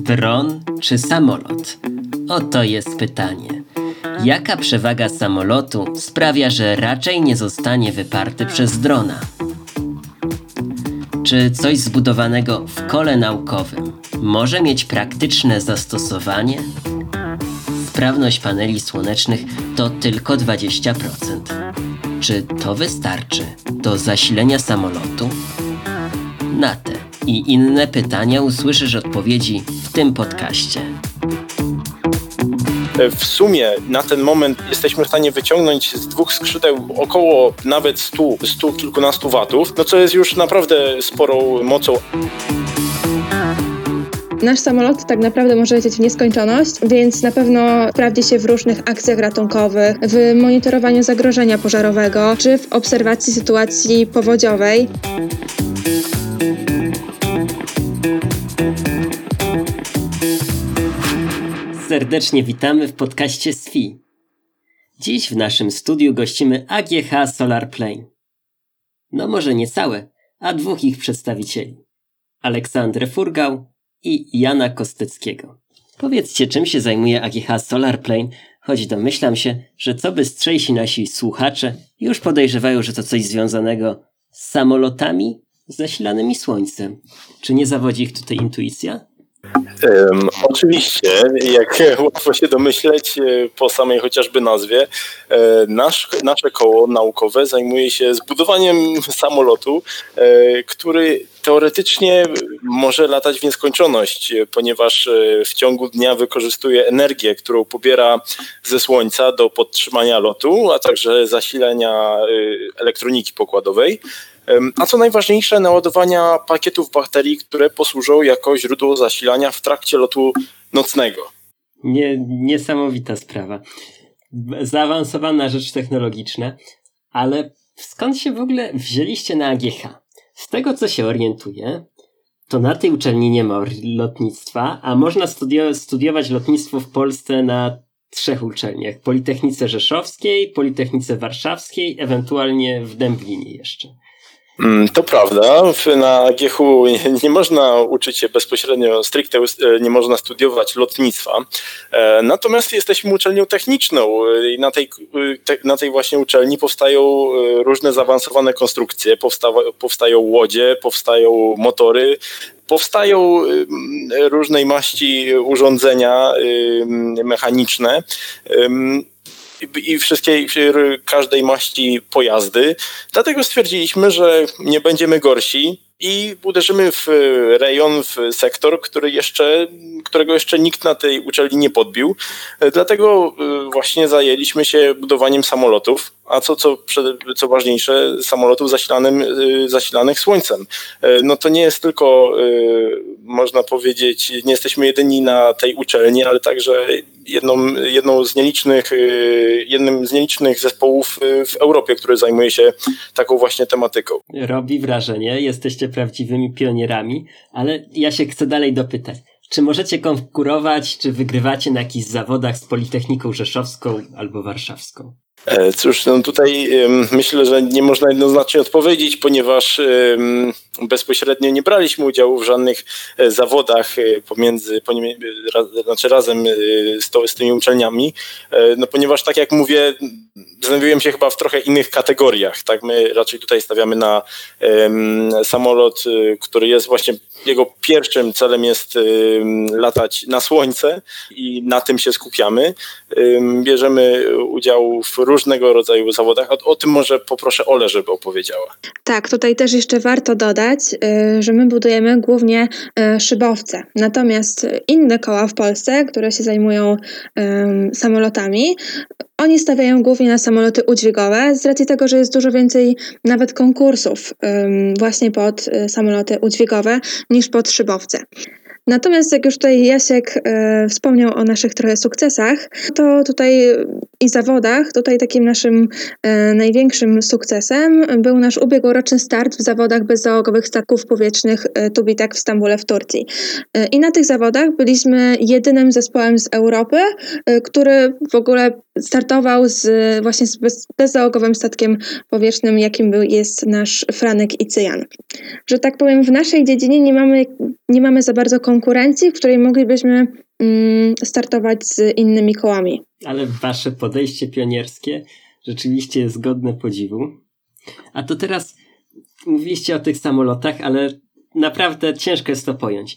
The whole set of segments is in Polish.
Dron czy samolot? Oto jest pytanie. Jaka przewaga samolotu sprawia, że raczej nie zostanie wyparty przez drona? Czy coś zbudowanego w kole naukowym może mieć praktyczne zastosowanie? Sprawność paneli słonecznych to tylko 20%. Czy to wystarczy do zasilenia samolotu? Na te i inne pytania usłyszysz odpowiedzi tym podcaście. W sumie na ten moment jesteśmy w stanie wyciągnąć z dwóch skrzydeł około nawet 100, 100 kilkunastu watów, no co jest już naprawdę sporą mocą. Nasz samolot tak naprawdę może lecieć w nieskończoność, więc na pewno sprawdzi się w różnych akcjach ratunkowych, w monitorowaniu zagrożenia pożarowego czy w obserwacji sytuacji powodziowej. Serdecznie witamy w podcaście SFI. Dziś w naszym studiu gościmy AGH Solar Plane. No może nie całe, a dwóch ich przedstawicieli. Aleksandrę Furgał i Jana Kosteckiego. Powiedzcie, czym się zajmuje AGH Solar Plane, choć domyślam się, że co bystrzejsi nasi słuchacze już podejrzewają, że to coś związanego z samolotami zasilanymi słońcem. Czy nie zawodzi ich tutaj intuicja? Um, oczywiście, jak łatwo się domyśleć e, po samej chociażby nazwie, e, nasz, nasze koło naukowe zajmuje się zbudowaniem samolotu, e, który teoretycznie może latać w nieskończoność, ponieważ w ciągu dnia wykorzystuje energię, którą pobiera ze słońca do podtrzymania lotu, a także zasilania elektroniki pokładowej a co najważniejsze, naładowania pakietów baterii, które posłużą jako źródło zasilania w trakcie lotu nocnego. Nie, niesamowita sprawa. Zaawansowana rzecz technologiczna, ale skąd się w ogóle wzięliście na AGH? Z tego, co się orientuję, to na tej uczelni nie ma lotnictwa, a można studiować lotnictwo w Polsce na trzech uczelniach. Politechnice Rzeszowskiej, Politechnice Warszawskiej, ewentualnie w Dęblinie jeszcze. Mm, to prawda. Na GHU nie można uczyć się bezpośrednio, stricte e, nie można studiować lotnictwa. E, natomiast jesteśmy uczelnią techniczną i na tej, na tej właśnie uczelni powstają e, różne zaawansowane konstrukcje, powstają łodzie, powstają motory, powstają różnej maści urządzenia mechaniczne i wszystkiej, każdej maści pojazdy. Dlatego stwierdziliśmy, że nie będziemy gorsi i uderzymy w rejon, w sektor, który jeszcze, którego jeszcze nikt na tej uczelni nie podbił. Dlatego y, właśnie zajęliśmy się budowaniem samolotów, a co, co, co ważniejsze, samolotów zasilanym, zasilanych słońcem. No to nie jest tylko, można powiedzieć, nie jesteśmy jedyni na tej uczelni, ale także jedną, jedną z nielicznych, jednym z nielicznych zespołów w Europie, który zajmuje się taką właśnie tematyką. Robi wrażenie, jesteście jesteście prawdziwymi pionierami, ale ja się chcę dalej dopytać. Czy możecie konkurować, czy wygrywacie na jakichś zawodach z Politechniką Rzeszowską albo Warszawską? E, cóż, no tutaj myślę, że nie można jednoznacznie odpowiedzieć, ponieważ bezpośrednio nie braliśmy udziału w żadnych e, zawodach e, pomiędzy, znaczy razem z, z tymi uczelniami, no ponieważ tak jak mówię, znajdujemy się chyba w trochę innych kategoriach. Tak, my raczej tutaj stawiamy na samolot, który jest właśnie jego pierwszym celem jest latać na słońce i na tym się skupiamy. Bierzemy udział w różnego rodzaju zawodach. O, o, tym może poproszę Ole, żeby opowiedziała. Tak, tutaj też jeszcze warto dodać, y, że my budujemy głównie y, szybowce. Natomiast inne koła w Polsce, które się zajmują samolotami, oni stawiają głównie na samoloty udźwigowe, z racji tego, że jest dużo więcej nawet konkursów właśnie pod y, samoloty udźwigowe niż pod szybowce. Natomiast jak już tutaj Jasiek e, wspomniał o naszych trochę sukcesach, to tutaj i zawodach, tutaj takim naszym e, największym sukcesem był nasz ubiegłoroczny start w zawodach bezzałogowych statków powietrznych e, Tubitek w Stambule w Turcji. E, I na tych zawodach byliśmy jedynym zespołem z Europy, e, który w ogóle startował z, właśnie z bez, bezzałogowym statkiem powietrznym, jakim był, jest nasz Franek i Cyjan. Że tak powiem, w naszej dziedzinie nie mamy, nie mamy za bardzo konkurencji, w której moglibyśmy startować z innymi kołami. Ale wasze podejście pionierskie rzeczywiście jest godne podziwu. A to teraz mówiliście o tych samolotach, ale naprawdę ciężko jest to pojąć.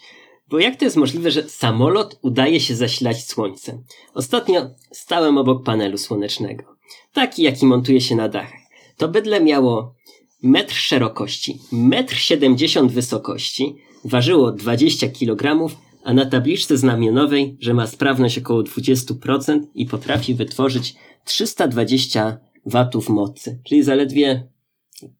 Bo jak to jest możliwe, że samolot udaje się zasilać słońcem? Ostatnio stałem obok panelu słonecznego. Taki, jaki montuje się na dachach. To bydle miało metr szerokości, metr siedemdziesiąt wysokości, ważyło 20 kg, a na tabliczce znamionowej, że ma sprawność około 20% i potrafi wytworzyć 320 watów mocy, czyli zaledwie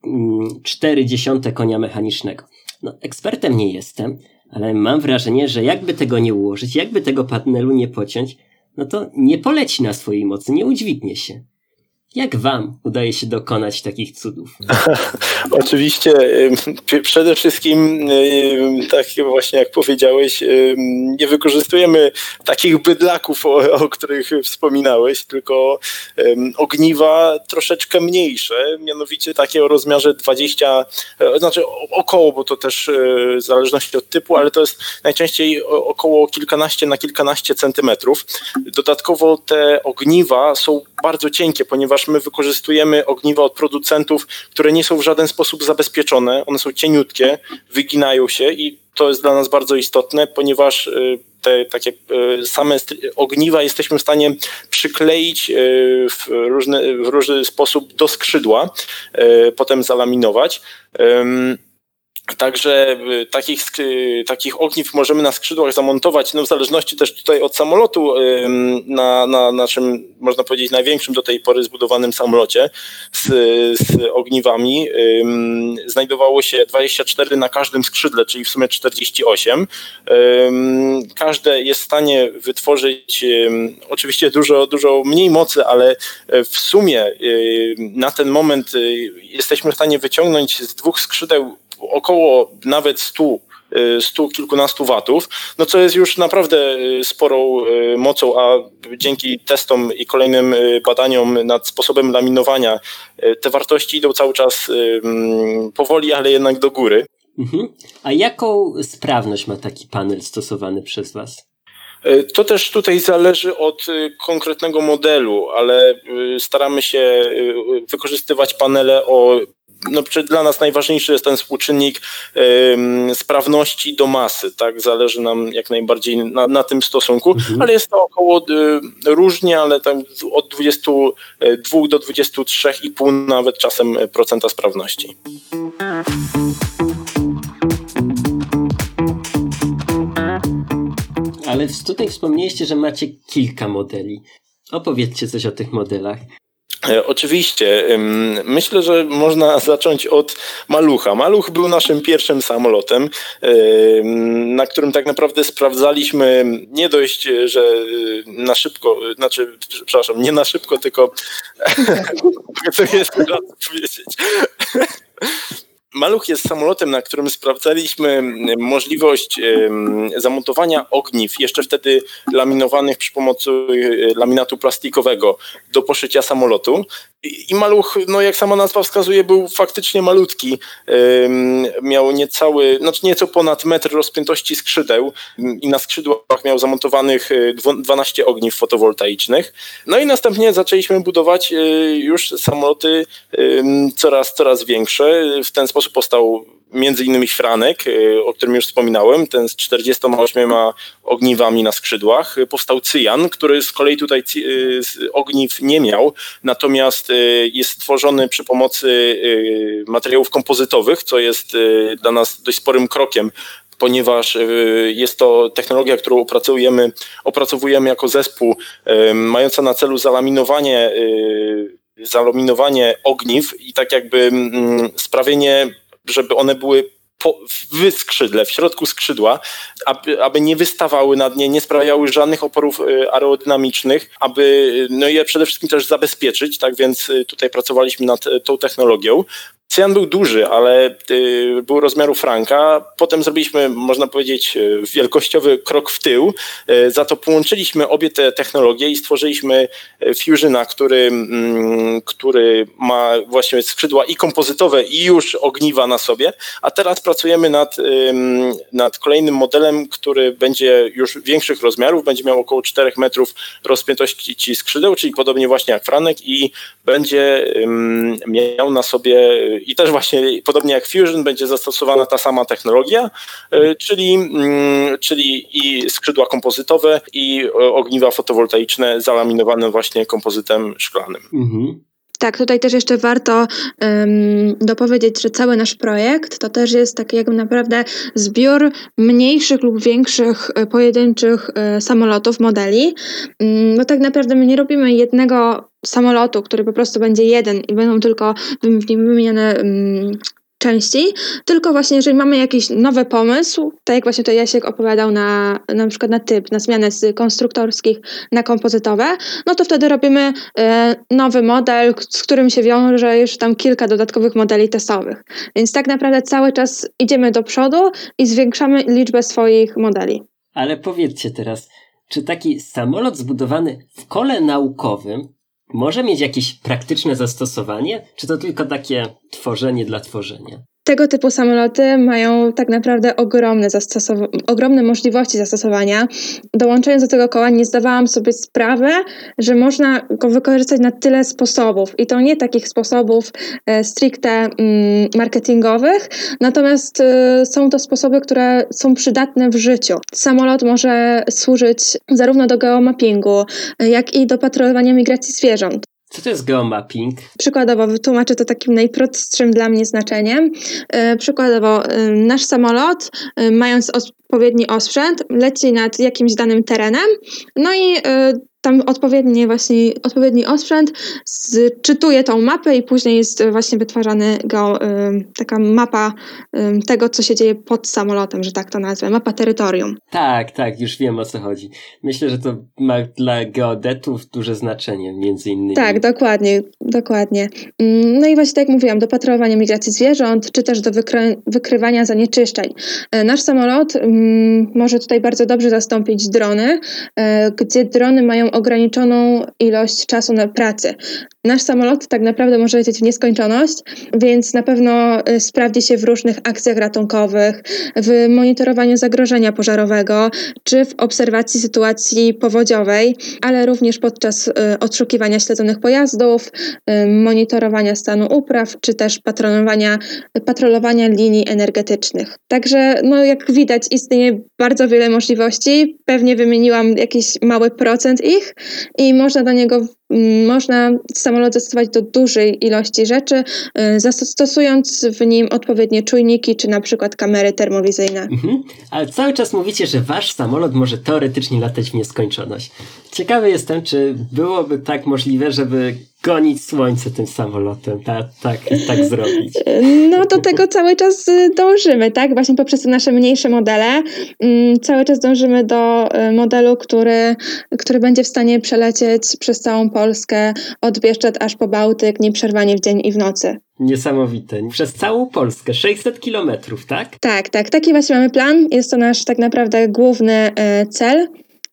0,4 mm, konia mechanicznego. No, ekspertem nie jestem, ale mam wrażenie, że jakby tego nie ułożyć, jakby tego panelu nie pociąć, no to nie poleci na swojej mocy, nie udźwignie się. Jak wam udaje się dokonać takich cudów? Oczywiście przede wszystkim tak właśnie jak powiedziałeś, nie wykorzystujemy takich bydlaków, o, o których wspominałeś, tylko ogniwa troszeczkę mniejsze, mianowicie takie o rozmiarze 20, e, znaczy około, bo to też e, w zależności od typu, ale to jest najczęściej około kilkanaście na kilkanaście centymetrów. Dodatkowo te ogniwa są bardzo cienkie, ponieważ ponieważ my wykorzystujemy ogniwa od producentów, które nie są w żaden sposób zabezpieczone. One są cieniutkie, wyginają się i to jest dla nas bardzo istotne, ponieważ y, te takie y, same ogniwa jesteśmy w stanie przykleić y, w w różny sposób do skrzydła, potem zalaminować. Także y, takich, takich ogniw możemy na skrzydłach zamontować, no w zależności też tutaj od samolotu, na, na naszym, można powiedzieć, największym do tej pory zbudowanym samolocie z, z ogniwami znajdowało się 24 na każdym skrzydle, czyli w sumie 48. Każde jest w stanie wytworzyć oczywiście dużo, dużo mniej mocy, ale w sumie na ten moment jesteśmy w stanie wyciągnąć z dwóch skrzydeł około nawet 100 stu y, kilkunastu watów, no co jest już naprawdę y, sporą y, mocą, a dzięki testom i kolejnym badaniom nad sposobem laminowania te wartości idą cały czas mm, powoli, ale jednak do góry. Mhm. A jaką sprawność ma taki panel stosowany przez Was? To też tutaj zależy od konkretnego modelu, ale staramy się wykorzystywać panele o no, dla nas najważniejszy jest ten współczynnik sprawności do masy, tak? Zależy nam jak najbardziej na, na tym stosunku, mhm. ale jest to około y, różnie, ale tam od 22 do 23,5 nawet czasem procenta sprawności. Ale tutaj wspomnieliście, że macie kilka modeli. Opowiedzcie coś o tych modelach. E, oczywiście. Myślę, że można zacząć od Malucha. Maluch był naszym pierwszym samolotem, na którym tak naprawdę sprawdzaliśmy nie dość, że y, na szybko, znaczy, przepraszam, nie na szybko, tylko to jest raz powiedzieć. Maluch jest samolotem, na którym sprawdzaliśmy możliwość zamontowania ogniw, jeszcze wtedy laminowanych przy pomocy e, laminatu plastikowego do poszycia samolotu. I maluch, no jak sama nazwa wskazuje, był faktycznie malutki. Miał niecały, znaczy nieco ponad metr rozpiętości skrzydeł i na skrzydłach miał zamontowanych 12 e, ogniw fotowoltaicznych. No i następnie zaczęliśmy budować e, już samoloty coraz, coraz większe. W ten sposób powstał między innymi Franek, y, o którym już wspominałem, ten z 48 ogniwami na skrzydłach. Powstał Cyjan, który z kolei tutaj y, ogniw nie miał, natomiast y, jest stworzony przy pomocy materiałów kompozytowych, co jest dla nas dość sporym krokiem ponieważ jest to technologia, którą opracowujemy, opracowujemy jako zespół, mająca na celu zalaminowanie zalaminowanie ogniw i tak jakby mm, sprawienie żeby one były po, w skrzydle, w środku skrzydła, aby, aby nie wystawały nad nie, nie sprawiały żadnych oporów y, aerodynamicznych, aby no je przede wszystkim też zabezpieczyć, tak więc y, tutaj pracowaliśmy nad y, tą technologią. Cyjan był duży, ale y, był rozmiaru franka. Potem zrobiliśmy, można powiedzieć, y, wielkościowy krok w tył. Y, za to połączyliśmy obie te technologie i stworzyliśmy Fusiona, który, mm, który ma właśnie skrzydła i kompozytowe, i już ogniwa na sobie. A teraz pracujemy nad, nad kolejnym modelem, który będzie już większych rozmiarów, będzie miał około 4 metrów rozpiętości skrzydeł, czyli podobnie właśnie jak Franek i będzie miał na sobie i też właśnie podobnie jak Fusion będzie zastosowana ta sama technologia, e, czyli, mm, czyli i skrzydła kompozytowe i e, ogniwa fotowoltaiczne zalaminowane właśnie kompozytem szklanym. Mhm. Tak, tutaj też jeszcze warto um, dopowiedzieć, że cały nasz projekt to też jest taki jakby naprawdę zbiór mniejszych lub większych e, pojedynczych y, samolotów, modeli, bo tak naprawdę my nie robimy jednego samolotu, który po prostu będzie jeden i będą tylko w nim wymienione um, częściej, tylko właśnie jeżeli mamy jakiś nowy pomysł, tak jak właśnie to Jasiek opowiadał na, na przykład na typ, na zmianę z konstruktorskich na kompozytowe, no to wtedy robimy e, nowy model, z którym się wiąże już tam kilka dodatkowych modeli testowych. Więc tak naprawdę cały czas idziemy do przodu i zwiększamy liczbę swoich modeli. Ale powiedzcie teraz, czy taki samolot zbudowany w kole naukowym może mieć jakieś praktyczne zastosowanie, czy to tylko takie tworzenie dla tworzenia? Tego typu samoloty mają tak naprawdę ogromne, ogromne możliwości zastosowania. Dołączając do tego koła, nie zdawałam sobie sprawy, że można go wykorzystać na tyle sposobów. I to nie takich sposobów e, stricte mm, marketingowych, natomiast e, są to sposoby, które są przydatne w życiu. Samolot może służyć zarówno do geomappingu, jak i do patrolowania migracji zwierząt. Co to jest geomapping? Przykładowo, wytłumaczę to takim najprostszym dla mnie znaczeniem. E, przykładowo, e, nasz samolot, e, mając odpowiedni osprzęt, leci nad jakimś danym terenem, no i tam odpowiednie właśnie, odpowiedni osprzęt czytuje tą mapę i później jest właśnie wytwarzany go, taka mapa tego, co się dzieje pod samolotem, że tak to nazwę, mapa terytorium. Tak, tak, już wiem o co chodzi. Myślę, że to ma dla geodetów duże znaczenie, między innymi. Tak, dokładnie, dokładnie. Mm, no i właśnie tak jak mówiłam, do patrolowania migracji zwierząt, czy też do wykry wykrywania zanieczyszczeń. E, nasz samolot mm, może tutaj bardzo dobrze zastąpić drony, e, gdzie drony mają ograniczoną ilość czasu na pracy. Nasz samolot tak naprawdę może lecieć w nieskończoność, więc na pewno y, sprawdzi się w różnych akcjach ratunkowych, w monitorowaniu zagrożenia pożarowego, czy w obserwacji sytuacji powodziowej, ale również podczas y, odszukiwania śledzonych pojazdów, y, monitorowania stanu upraw, czy też patrolowania linii energetycznych. Także, no, jak widać, istnieje bardzo wiele możliwości. Pewnie wymieniłam jakiś mały procent ich i można do niego można samolot zastosować do dużej ilości rzeczy, y, zastosując w nim odpowiednie czujniki, czy na przykład kamery termowizyjne. Mhm. Ale cały czas mówicie, że wasz samolot może teoretycznie latać w nieskończoność. Ciekawy jestem, czy byłoby tak możliwe, żeby gonić słońce tym samolotem, tak, tak, tak zrobić. No do tego cały czas y, dążymy, tak? Właśnie poprzez te nasze mniejsze modele. Mm, cały czas dążymy do y, modelu, który, który będzie w stanie przelecieć przez całą Polskę, od Bieszczad aż po Bałtyk, nieprzerwanie w dzień i w nocy. Niesamowite. Przez całą Polskę, 600 kilometrów, tak? Tak, tak. Taki właśnie mamy plan. Jest to nasz tak naprawdę główny y, cel.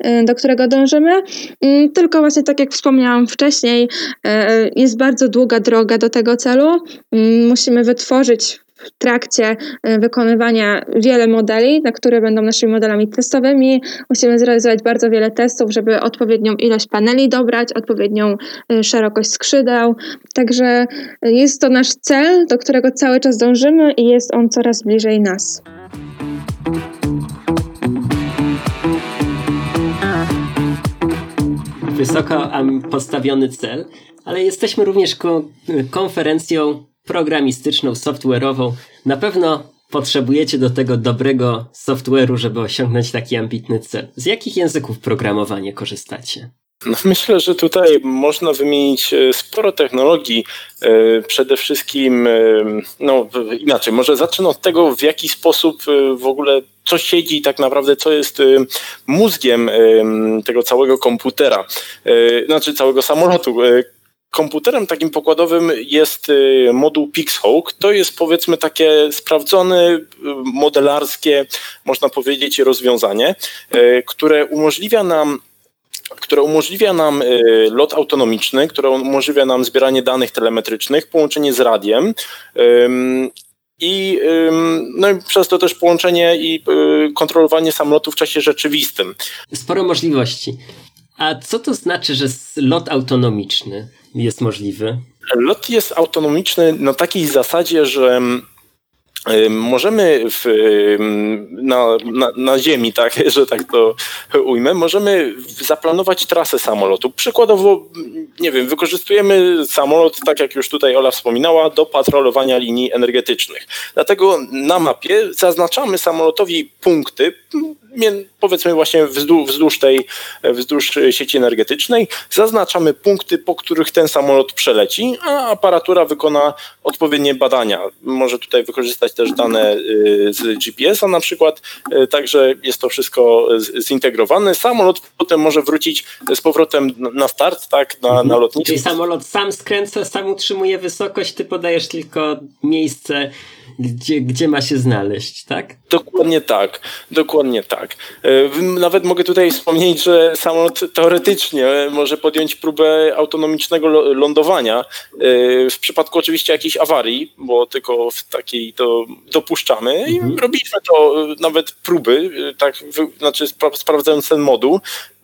Y, do którego dążymy. Mm, tylko właśnie tak jak wspomniałam wcześniej, y, jest bardzo długa droga do tego celu. Mm, musimy wytworzyć w trakcie y, wykonywania wiele modeli, na które będą naszymi modelami testowymi. Musimy zrealizować bardzo wiele testów, żeby odpowiednią ilość paneli dobrać, odpowiednią szerokość skrzydeł. Także jest to nasz cel, do którego cały czas dążymy i jest on coraz bliżej nas. wysoko postawiony cel, ale jesteśmy również konferencją programistyczną, software'ową. Na pewno potrzebujecie do tego dobrego software'u, żeby osiągnąć taki ambitny cel. Z jakich języków programowania korzystacie? No myślę, że tutaj można wymienić e, sporo technologii. E, przede wszystkim, e, no inaczej, może zacznę od tego, w jaki sposób w ogóle co siedzi tak naprawdę, co jest mózgiem tego całego komputera, znaczy całego samolotu. Komputerem takim pokładowym jest moduł Pixhawk. To jest powiedzmy takie sprawdzone, modelarskie, można powiedzieć, rozwiązanie, które umożliwia nam które umożliwia nam y, lot autonomiczny, które umożliwia nam zbieranie danych telemetrycznych, połączenie z radiem i, no i przez to też połączenie i y, kontrolowanie samolotu w czasie rzeczywistym. Sporo możliwości. A co to znaczy, że lot autonomiczny jest możliwy? Lot jest autonomiczny na takiej zasadzie, że Możemy w, na, na, na, ziemi, tak, że tak to ujmę, możemy zaplanować trasę samolotu. Przykładowo, nie wiem, wykorzystujemy samolot, tak jak już tutaj Ola wspominała, do patrolowania linii energetycznych. Dlatego na mapie zaznaczamy samolotowi punkty, powiedzmy właśnie wzdłuż, wzdłuż tej, wzdłuż sieci energetycznej, zaznaczamy punkty, po których ten samolot przeleci, a aparatura wykona odpowiednie badania. Może tutaj wykorzystać też dane y, z GPS-a na przykład, y, także jest to wszystko zintegrowane. Samolot potem może wrócić z powrotem na start, tak, na, na lotnisko. Czyli samolot sam skręca, sam utrzymuje wysokość, ty podajesz tylko miejsce, gdzie, gdzie ma się znaleźć, tak? Dokładnie tak, dokładnie tak. E, nawet mogę tutaj wspomnieć, że samolot teoretycznie może podjąć próbę autonomicznego lądowania e, w przypadku oczywiście jakiejś awarii, bo tylko w takiej to dopuszczamy mhm. i robiliśmy to e, nawet próby, tak, znaczy sprawdzając ten moduł,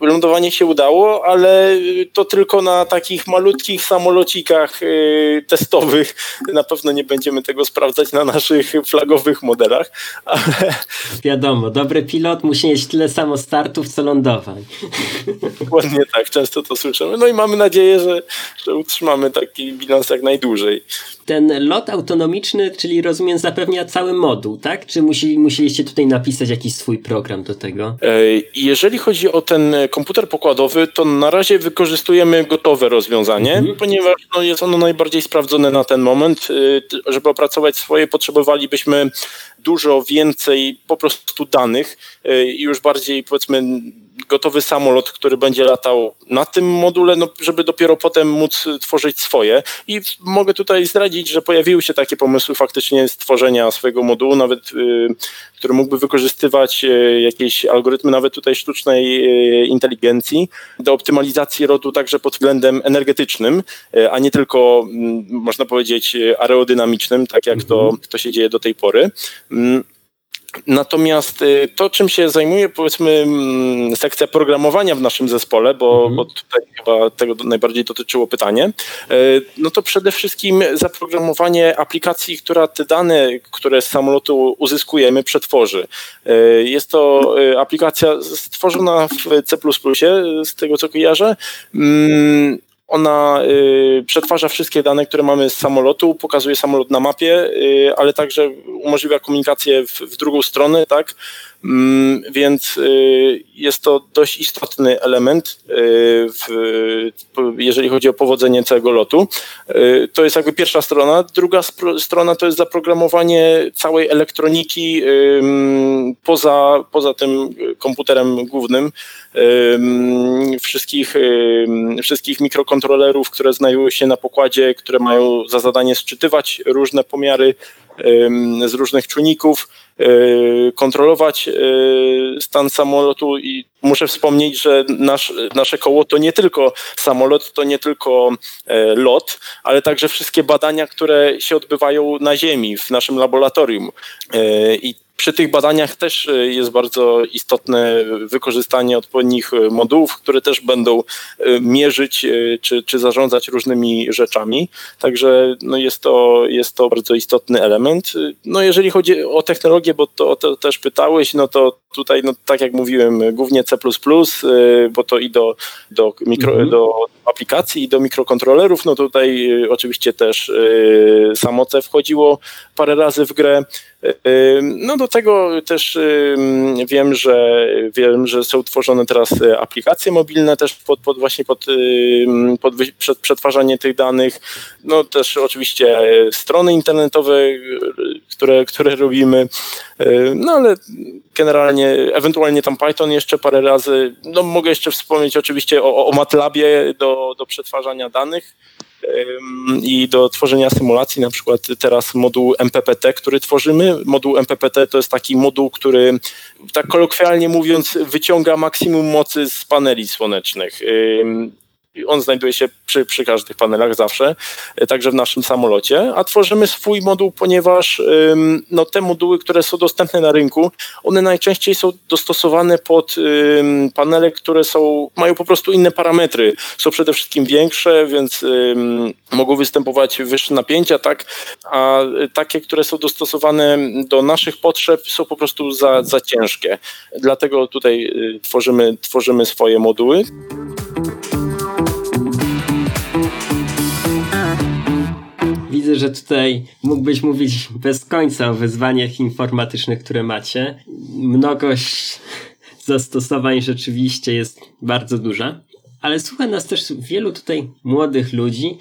lądowanie się udało, ale to tylko na takich malutkich samolocikach y, testowych. Na pewno nie będziemy tego sprawdzać na naszych flagowych modelach. Ale... Wiadomo, dobry pilot musi mieć tyle samo startów, co lądowań. Dokładnie tak, często to słyszymy. No i mamy nadzieję, że, że utrzymamy taki bilans jak najdłużej. Ten lot autonomiczny, czyli rozumiem, zapewnia cały moduł, tak? Czy musieli, musieliście tutaj napisać jakiś swój program do tego? E, jeżeli chodzi o ten komputer pokładowy, to na razie wykorzystujemy gotowe rozwiązanie, mhm. ponieważ no, jest ono najbardziej sprawdzone na ten moment. E, żeby opracować swoje, potrzebowalibyśmy dużo więcej po prostu danych e, i już bardziej powiedzmy gotowy samolot, który będzie latał na tym module, no, żeby dopiero potem móc tworzyć swoje. I mogę tutaj zdradzić, że pojawiły się takie pomysły faktycznie stworzenia swojego modułu, nawet y, który mógłby wykorzystywać y, jakieś algorytmy, nawet tutaj sztucznej y, inteligencji do optymalizacji rotu także pod względem energetycznym, y, a nie tylko, mm, można powiedzieć, aerodynamicznym, tak jak to, mhm. to się dzieje do tej pory. Mm, Natomiast y, to, czym się zajmuje, powiedzmy, mm, sekcja programowania w naszym zespole, bo, mhm. bo tutaj chyba tego najbardziej dotyczyło pytanie, y, no to przede wszystkim zaprogramowanie aplikacji, która te dane, które z samolotu uzyskujemy, przetworzy. Y, jest to aplikacja stworzona w C, z tego co kojarzę. Ona y, przetwarza wszystkie dane, które mamy z samolotu, pokazuje samolot na mapie, y, ale także umożliwia komunikację w, w drugą stronę, tak? Mm, więc y, jest to dość istotny element, y, jeżeli chodzi o powodzenie całego lotu. Y, to jest jakby pierwsza strona. Druga strona to jest zaprogramowanie całej elektroniki poza, poza tym komputerem głównym, wszystkich, wszystkich mikrokontrolerów, które znajdują się na pokładzie, które mają za zadanie sczytywać różne pomiary z różnych czujników, kontrolować stan samolotu i muszę wspomnieć, że nasz, nasze koło to nie tylko samolot, to nie tylko e, lot, ale także wszystkie badania, które się odbywają na Ziemi, w naszym laboratorium. E, I przy tych badaniach też e, jest bardzo istotne wykorzystanie odpowiednich e, modułów, które też będą e, mierzyć czy, czy zarządzać różnymi rzeczami. Także no jest, to, jest to bardzo istotny element. No jeżeli chodzi o technologię, bo to, to też pytałeś, no to tutaj, no tak jak mówiłem, głównie C++, bo to i do, do, mikro, mhm. do aplikacji, i do mikrokontrolerów, no tutaj oczywiście też samo C wchodziło parę razy w grę. No do tego też wiem, że wiem, że są tworzone teraz aplikacje mobilne też pod, pod właśnie pod, pod przetwarzanie tych danych. No też oczywiście strony internetowe, które, które robimy. No ale generalnie, ewentualnie tam Python jeszcze parę razy. No mogę jeszcze wspomnieć oczywiście o, o MATLABie do, do przetwarzania danych i do tworzenia symulacji, na przykład teraz moduł MPPT, który tworzymy. Moduł MPPT to jest taki moduł, który tak kolokwialnie mówiąc wyciąga maksimum mocy z paneli słonecznych. On znajduje się przy, przy każdych panelach zawsze, e, także w naszym samolocie, a tworzymy swój moduł, ponieważ no, te moduły, które są dostępne na rynku, one najczęściej są dostosowane pod panele, które są, mają po prostu inne parametry. Są przede wszystkim większe, więc mogą występować wyższe napięcia, tak, a takie, które są dostosowane do naszych potrzeb, są po prostu za, za ciężkie. Dlatego tutaj y, tworzymy, tworzymy swoje moduły. Widzę, że tutaj mógłbyś mówić bez końca o wyzwaniach informatycznych, które macie. Mnogość zastosowań rzeczywiście jest bardzo duża. Ale słucha nas też wielu tutaj młodych ludzi,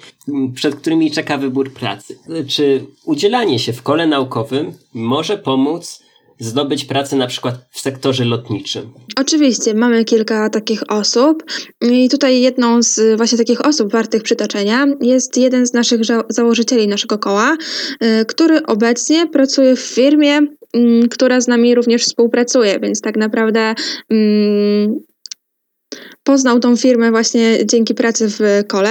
przed którymi czeka wybór pracy. Czy udzielanie się w kole naukowym może pomóc zdobyć pracę na przykład w sektorze lotniczym? Oczywiście, mamy kilka takich osób i tutaj jedną z właśnie takich osób wartych przytoczenia jest jeden z naszych założycieli naszego koła, y, który obecnie pracuje w firmie, mm, która z nami również współpracuje, więc tak naprawdę mm, poznał tą firmę właśnie dzięki pracy w kole.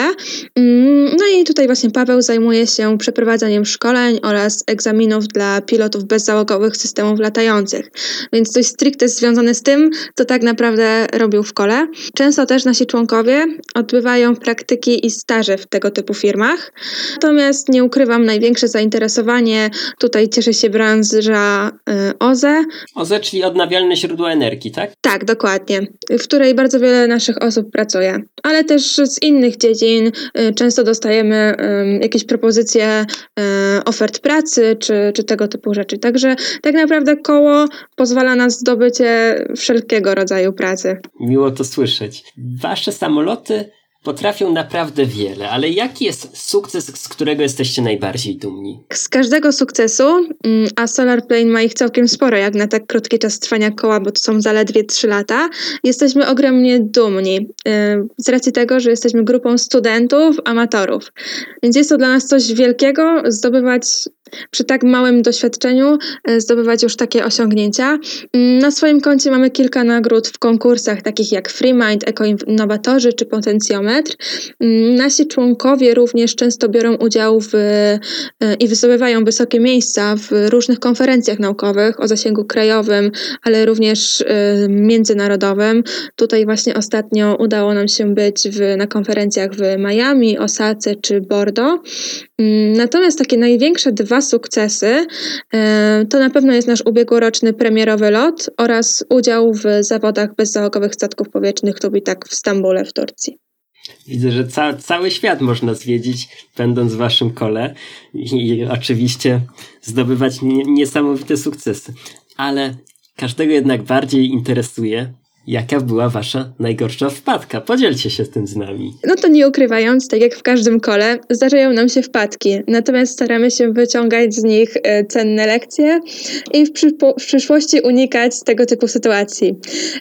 Mm, no i tutaj właśnie Paweł zajmuje się przeprowadzaniem szkoleń oraz egzaminów dla pilotów bezzałogowych systemów latających. Więc coś stricte związane z tym, co tak naprawdę robił w kole. Często też nasi członkowie odbywają praktyki i staże w tego typu firmach. Natomiast nie ukrywam, największe zainteresowanie tutaj cieszy się branża y, OZE. OZE, czyli odnawialne źródła energii, tak? Tak, dokładnie. W której bardzo wiele naszych naszych osób pracuje, ale też z innych dziedzin y, często dostajemy jakieś propozycje y, ofert pracy czy, czy tego typu rzeczy. Także tak naprawdę koło pozwala na zdobycie wszelkiego rodzaju pracy. Miło to słyszeć. Wasze samoloty potrafią naprawdę wiele, ale jaki jest sukces, z którego jesteście najbardziej dumni? Z każdego sukcesu, mm, a Solar Plane ma ich całkiem sporo, jak na tak krótki czas trwania koła, bo to są zaledwie 3 lata, jesteśmy ogromnie dumni y, z racji tego, że jesteśmy grupą studentów, amatorów. Więc jest to dla nas coś wielkiego zdobywać przy tak małym doświadczeniu e, zdobywać już takie osiągnięcia. Mm, na swoim koncie mamy kilka nagród w konkursach takich jak FreeMind, Ekoinnowatorzy czy Potencjometr. Mm, nasi członkowie również często biorą udział w, e, i wysobywają wysokie miejsca w różnych konferencjach naukowych o zasięgu krajowym, ale również e, międzynarodowym. Tutaj właśnie ostatnio udało nam się być w, na konferencjach w Miami, Osace czy Bordeaux. Mm, natomiast takie największe dwa sukcesy e, to na pewno jest nasz ubiegłoroczny premierowy lot oraz udział w zawodach bezzałogowych statków powietrznych tak w Stambule w Turcji. Widzę, że ca cały świat można zwiedzić, będąc w waszym kole i, i oczywiście zdobywać niesamowite sukcesy. Ale każdego jednak bardziej interesuje, Jaka była wasza najgorsza wpadka? Podzielcie się z tym z nami. No to nie ukrywając, tak jak w każdym kole, zdarzają nam się wpadki, natomiast staramy się wyciągać z nich e, cenne lekcje i w, w przyszłości unikać tego typu sytuacji.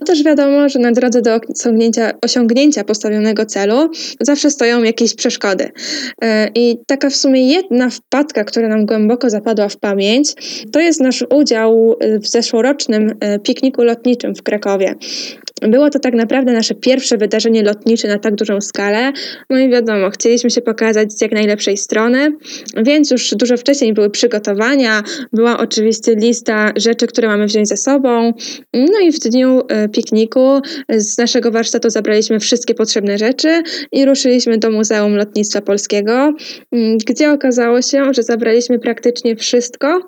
Też wiadomo, że na drodze do osiągnięcia, osiągnięcia postawionego celu zawsze stoją jakieś przeszkody. E, I taka w sumie jedna wpadka, która nam głęboko zapadła w pamięć, to jest nasz udział w zeszłorocznym e, pikniku lotniczym w Krakowie. Było to tak naprawdę nasze pierwsze wydarzenie lotnicze na tak dużą skalę. No i wiadomo, chcieliśmy się pokazać z jak najlepszej strony, więc już dużo wcześniej były przygotowania, była oczywiście lista rzeczy, które mamy wziąć ze sobą. No i w dniu e, pikniku z naszego warsztatu zabraliśmy wszystkie potrzebne rzeczy i ruszyliśmy do Muzeum Lotnictwa Polskiego, gdzie okazało się, że zabraliśmy praktycznie wszystko,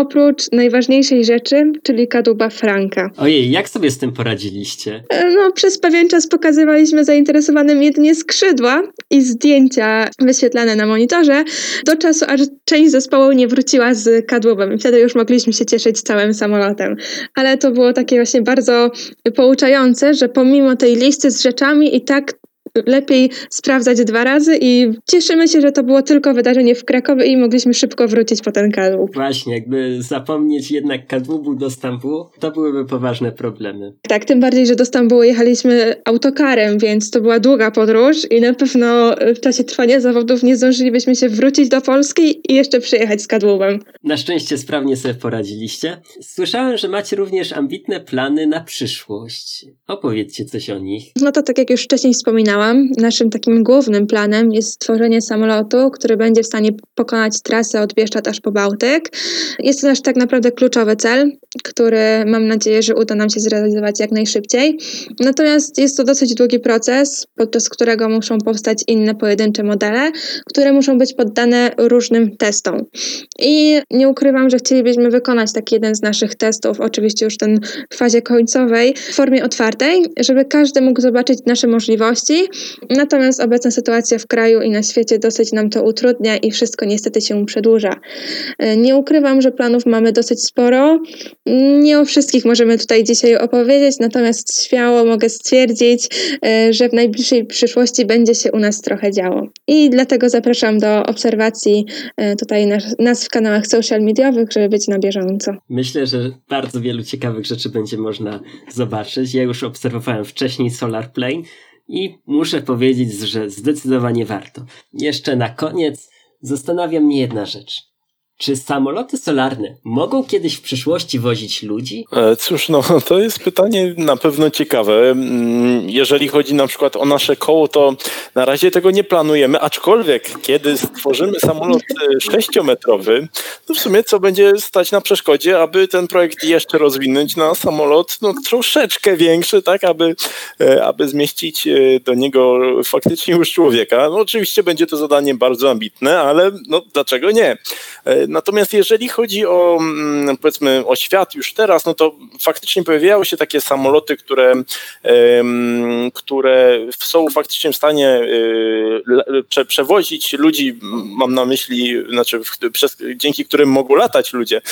oprócz najważniejszej rzeczy, czyli kadłuba Franka. Ojej, jak sobie z tym poradziliście? E, no, przez pewien czas pokazywaliśmy zainteresowanym jedynie skrzydła i zdjęcia wyświetlane na monitorze, do czasu, aż część zespołu nie wróciła z kadłubem. I wtedy już mogliśmy się cieszyć całym samolotem. Ale to było takie właśnie bardzo pouczające, że pomimo tej listy z rzeczami i tak lepiej sprawdzać dwa razy i cieszymy się, że to było tylko wydarzenie w Krakowie i mogliśmy szybko wrócić po ten kadłub. Właśnie, jakby zapomnieć jednak kadłubu do Stambułu, to byłyby poważne problemy. Tak, tym bardziej, że do Stambułu jechaliśmy autokarem, więc to była długa podróż i na pewno w czasie trwania zawodów nie zdążylibyśmy się wrócić do Polski i jeszcze przyjechać z kadłubem. Na szczęście sprawnie sobie poradziliście. Słyszałem, że macie również ambitne plany na przyszłość. Opowiedzcie coś o nich. No to tak jak już wcześniej wspominałam, naszym takim głównym planem jest stworzenie samolotu, który będzie w stanie pokonać trasę od Bieszczad aż po Bałtyk. Jest to nasz tak naprawdę kluczowy cel, który mam nadzieję, że uda nam się zrealizować jak najszybciej. Natomiast jest to dosyć długi proces, podczas którego muszą powstać inne pojedyncze modele, które muszą być poddane różnym testom. I nie ukrywam, że chcielibyśmy wykonać taki jeden z naszych testów, oczywiście już ten w fazie końcowej, w formie otwartej, żeby każdy mógł zobaczyć nasze możliwości Natomiast obecna sytuacja w kraju i na świecie dosyć nam to utrudnia i wszystko niestety się przedłuża. E, nie ukrywam, że planów mamy dosyć sporo. Nie o wszystkich możemy tutaj dzisiaj opowiedzieć, natomiast śmiało mogę stwierdzić, e, że w najbliższej przyszłości będzie się u nas trochę działo. I dlatego zapraszam do obserwacji e, tutaj nas w kanałach social mediowych, żeby być na bieżąco. Myślę, że bardzo wielu ciekawych rzeczy będzie można zobaczyć. Ja już obserwowałem wcześniej Solar Plane i muszę powiedzieć, że zdecydowanie warto. Jeszcze na koniec zastanawia mnie jedna rzecz. Czy samoloty solarne mogą kiedyś w przyszłości wozić ludzi? E, cóż, no to jest pytanie na pewno ciekawe. Mm, jeżeli chodzi na przykład o nasze koło, to na razie tego nie planujemy, aczkolwiek kiedy stworzymy samolot e, sześciometrowy, to w sumie co będzie stać na przeszkodzie, aby ten projekt jeszcze rozwinąć na samolot no, troszeczkę większy, tak, aby, e, aby zmieścić do niego faktycznie już człowieka. No, oczywiście będzie to zadanie bardzo ambitne, ale no, dlaczego nie? Natomiast jeżeli chodzi o mm, powiedzmy o świat już teraz, no to faktycznie pojawiały się takie samoloty, które, które są faktycznie w stanie e, przewozić ludzi, mam na myśli, znaczy przez, dzięki którym mogą latać ludzie.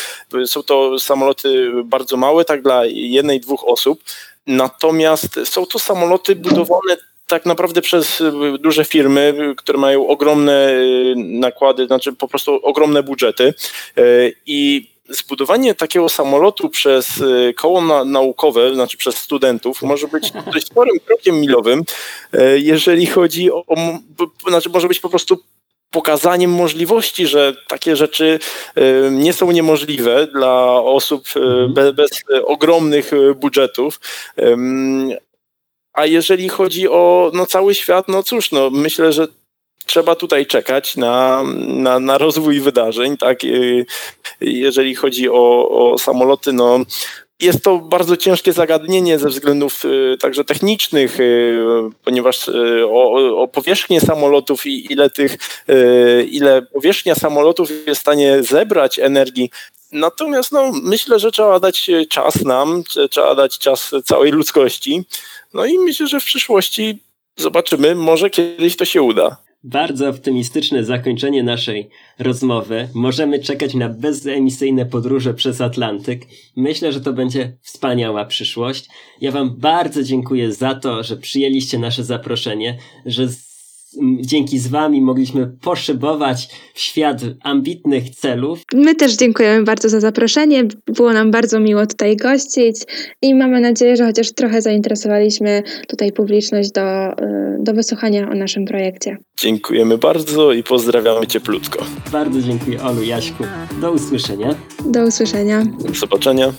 Są to samoloty bardzo małe, tak dla jednej, dwóch osób. Natomiast są to samoloty budowane tak naprawdę przez y, duże firmy, które mają ogromne y, nakłady, znaczy po prostu ogromne budżety y, i zbudowanie takiego samolotu przez koło na, naukowe, znaczy przez studentów, może być dość sporym krokiem milowym, jeżeli chodzi o, o, znaczy może być po prostu pokazaniem możliwości, że takie rzeczy nie są niemożliwe dla osób mhm. bez, bez ogromnych budżetów. A jeżeli chodzi o no, cały świat, no cóż, no, myślę, że trzeba tutaj czekać na, na, na rozwój wydarzeń. Tak? Y, jeżeli chodzi o, o samoloty, no, jest to bardzo ciężkie zagadnienie ze względów y, także technicznych, y, ponieważ o, o powierzchnię samolotów i ile tych, ile powierzchnia samolotów jest w stanie zebrać energii. Natomiast no, myślę, że trzeba dać czas nam, trzeba dać czas całej ludzkości. No i myślę, że w przyszłości zobaczymy, może kiedyś to się uda. Bardzo optymistyczne zakończenie naszej rozmowy. Możemy czekać na bezemisyjne podróże przez Atlantyk. Myślę, że to będzie wspaniała przyszłość. Ja Wam bardzo dziękuję za to, że przyjęliście nasze zaproszenie, że dzięki z Wami mogliśmy poszybować w świat ambitnych celów. My też dziękujemy bardzo za zaproszenie. Było nam bardzo miło tutaj gościć i mamy nadzieję, że chociaż trochę zainteresowaliśmy tutaj publiczność do, y, do wysłuchania o naszym projekcie. Dziękujemy bardzo i pozdrawiamy cieplutko. Bardzo dziękuję Olu, Jaśku. Do usłyszenia. Do usłyszenia. Do zobaczenia.